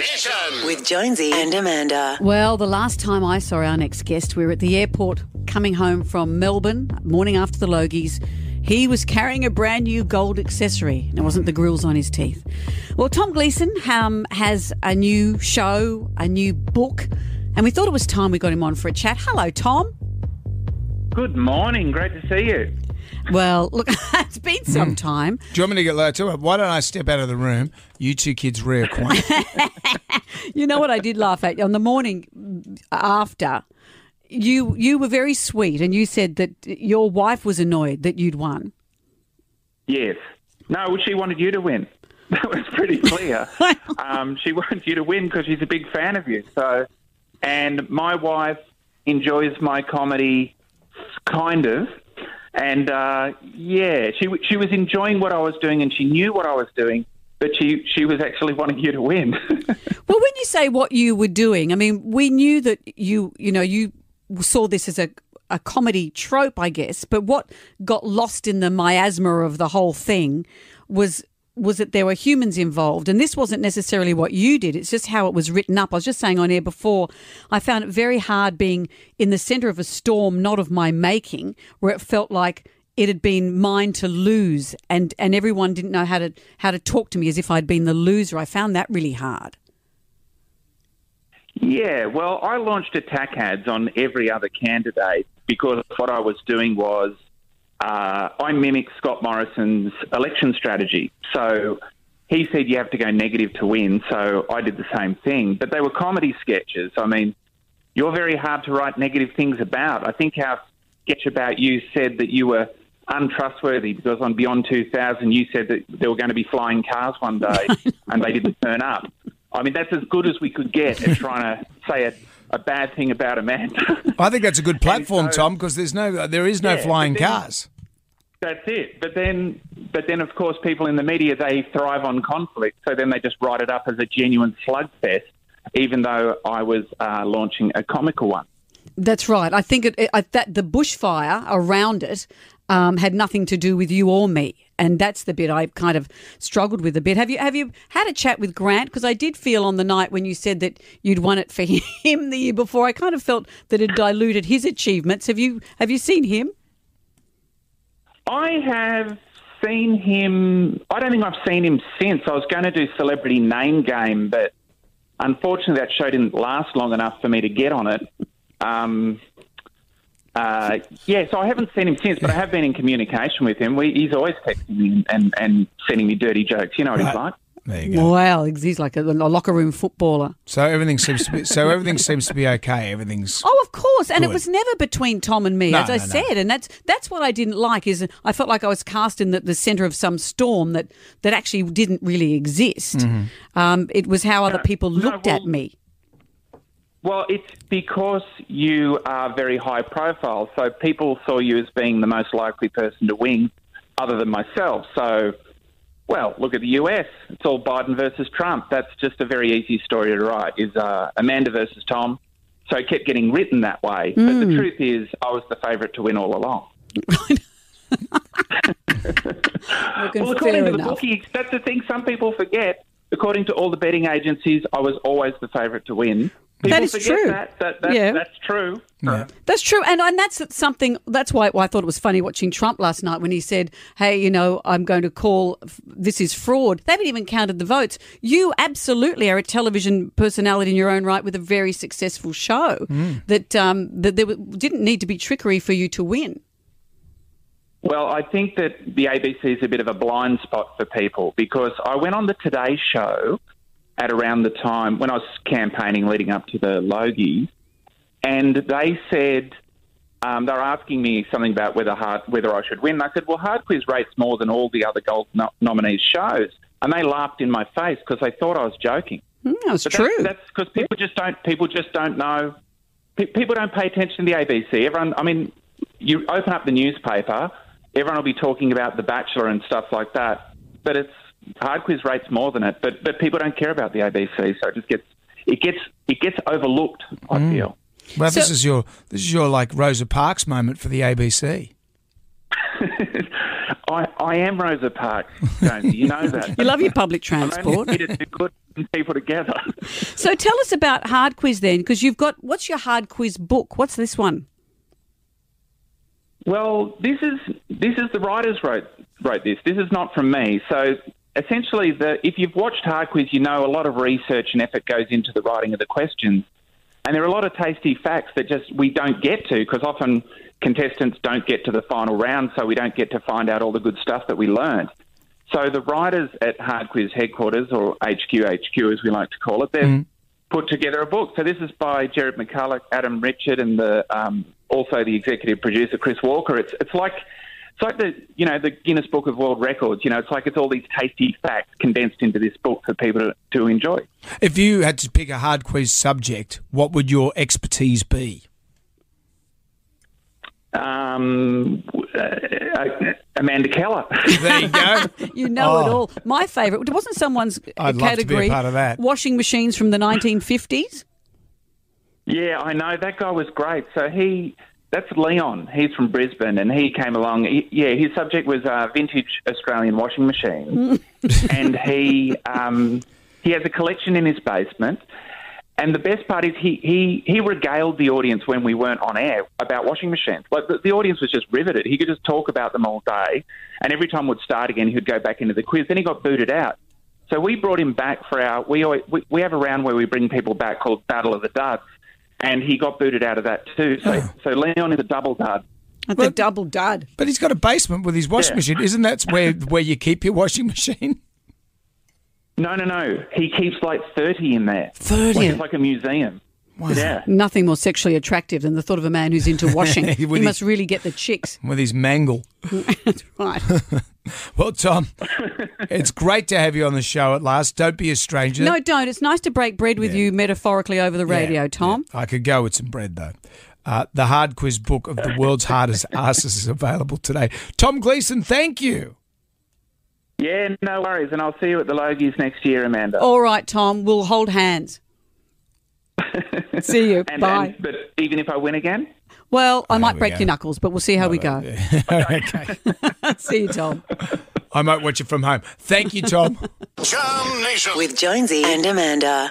Mission. with Jonesy and Amanda. Well, the last time I saw our next guest, we were at the airport coming home from Melbourne, morning after the Logies. He was carrying a brand new gold accessory, and it wasn't the grills on his teeth. Well, Tom Gleeson um, has a new show, a new book, and we thought it was time we got him on for a chat. Hello, Tom. Good morning. Great to see you. Well, look, it's been some time. Do you want me to get low too? Why don't I step out of the room? You two kids reacquaint. You know what I did laugh at on the morning after. You you were very sweet, and you said that your wife was annoyed that you'd won. Yes. No, she wanted you to win. That was pretty clear. um, she wanted you to win because she's a big fan of you. So, and my wife enjoys my comedy, kind of. And uh, yeah, she she was enjoying what I was doing, and she knew what I was doing, but she she was actually wanting you to win. Well, when you say what you were doing, I mean, we knew that you, you know, you saw this as a, a comedy trope, I guess. But what got lost in the miasma of the whole thing was was that there were humans involved, and this wasn't necessarily what you did. It's just how it was written up. I was just saying on air before, I found it very hard being in the centre of a storm, not of my making, where it felt like it had been mine to lose, and and everyone didn't know how to how to talk to me as if I'd been the loser. I found that really hard. Yeah, well, I launched attack ads on every other candidate because what I was doing was uh, I mimicked Scott Morrison's election strategy. So he said you have to go negative to win, so I did the same thing. But they were comedy sketches. I mean, you're very hard to write negative things about. I think our sketch about you said that you were untrustworthy because on Beyond 2000 you said that there were going to be flying cars one day and they didn't turn up. I mean, that's as good as we could get at trying to say a, a bad thing about a man. I think that's a good platform, so- Tom, because there's no, there is no Yeah, flying then- cars. That's it. But then, but then, of course, people in the media they thrive on conflict, so then they just write it up as a genuine slugfest, even though I was uh, launching a comical one. That's right. I think it, it, I, that the bushfire around it um, had nothing to do with you or me, and that's the bit I kind of struggled with a bit. Have you have you had a chat with Grant? Because I did feel on the night when you said that you'd won it for him the year before, I kind of felt that it diluted his achievements. Have you have you seen him? I have seen him. I don't think I've seen him since. I was going to do Celebrity Name Game, but unfortunately, that show didn't last long enough for me to get on it. Um, uh, yeah, so I haven't seen him since, but I have been in communication with him. We, he's always texting me and, and sending me dirty jokes. You know what he's like. There you go. Wow, he's like a, a locker room footballer. So everything seems to be, so everything seems to be okay. Everything's Oh, of course, and it was never between Tom and me, No, as I no, no. said, and that's that's what I didn't like. Is I felt like I was cast in the, the centre of some storm that that actually didn't really exist. Mm-hmm. Um, it was how other people no, looked at me. Well, it's because you are very high profile. So people saw you as being the most likely person to win, other than myself. So, well, look at the US. It's all Biden versus Trump. That's just a very easy story to write. Is uh, Amanda versus Tom. So it kept getting written that way. But the truth is, I was the favourite to win all along. Well, according to the bookies, that's the thing some people forget. According to all the betting agencies, I was always the favourite to win. People That is true. That. That, that, Yeah. That's true. Yeah. That's true, and and that's something. That's why, why I thought it was funny watching Trump last night when he said, "Hey, you know, I'm going to call this is fraud." They haven't even counted the votes. You absolutely are a television personality in your own right with a very successful show. That um, that there didn't need to be trickery for you to win. Well, I think that the ABC is a bit of a blind spot for people because I went on the Today Show at around the time when I was campaigning leading up to the Logies, and they said um, they were asking me something about whether hard, whether I should win. I said, "Well, Hard Quiz rates more than all the other Gold no- nominees shows," and they laughed in my face because they thought I was joking. Mm, that's But true. That's because people just don't. People just don't know. pe- People don't pay attention to the ABC. Everyone. I mean, you open up the newspaper, everyone will be talking about The Bachelor and stuff like that. But it's hard quiz rates more than it. But but people don't care about the ABC, so it just gets it gets it gets overlooked. I mm. feel. well, this is your this is your like Rosa Parks moment for the ABC. I, I am Rosa Parks, Jonesy. You know that. You love your public transport. I'm only transport. here to do good people together. So tell us about Hard Quiz then, because you've got what's your Hard Quiz book? What's this one? Well, this is this is the writers wrote wrote this. This is not from me. So essentially, the if you've watched Hard Quiz, you know a lot of research and effort goes into the writing of the questions, and there are a lot of tasty facts that just we don't get to because often contestants don't get to the final round, so we don't get to find out all the good stuff that we learned. So the writers at Hard Quiz headquarters, or HQ HQ as we like to call it, they've put together a book. So this is by Jared McCulloch, Adam Richard, and the um, also the executive producer Chris Walker. It's it's like it's like the you know the Guinness Book of World Records. You know, it's like it's all these tasty facts condensed into this book for people to, to enjoy. If you had to pick a hard quiz subject, what would your expertise be? Um, uh, Amanda Keller. There you go. You know it Oh. all. My favourite wasn't someone's I'd love to be a category part of that. washing machines from the 1950s. Yeah, I know that guy was great. So he, that's Leon. He's from Brisbane, and he came along. He, yeah, his subject was uh, vintage Australian washing machines, and he um, he has a collection in his basement. And the best part is he, he, he regaled the audience when we weren't on air about washing machines. Like the, the audience was just riveted. He could just talk about them all day, and every time we'd start again, he would go back into the quiz. Then he got booted out. So we brought him back for our. We always, we, we have a round where we bring people back called Battle of the Duds, and he got booted out of that too. So oh. so Leon is a double dud. That's a double dud. But he's got a basement with his washing Yeah. machine. Isn't that where where you keep your washing machine? No, no, no. He keeps like thirty in there. 30? Like, it's like a museum. Yeah. Nothing more sexually attractive than the thought of a man who's into washing. he With his- must really get the chicks. With his mangle. That's right. Well, Tom, it's great to have you on the show at last. Don't be a stranger. No, don't. It's nice to break bread with Yeah. you metaphorically over the Yeah, radio, Tom. yeah. I could go with some bread though. Uh, the hard quiz book of the world's hardest asses is available today. Tom Gleeson, thank you. Yeah, no worries. And I'll see you at the Logies next year, Amanda. All right, Tom. We'll hold hands. See you. and, Bye. and- but even if I win again, well, I might we break go. your knuckles, but we'll see how we go. Uh, okay. See you, Tom. I might watch it from home. Thank you, Tom. With Jonesy and Amanda.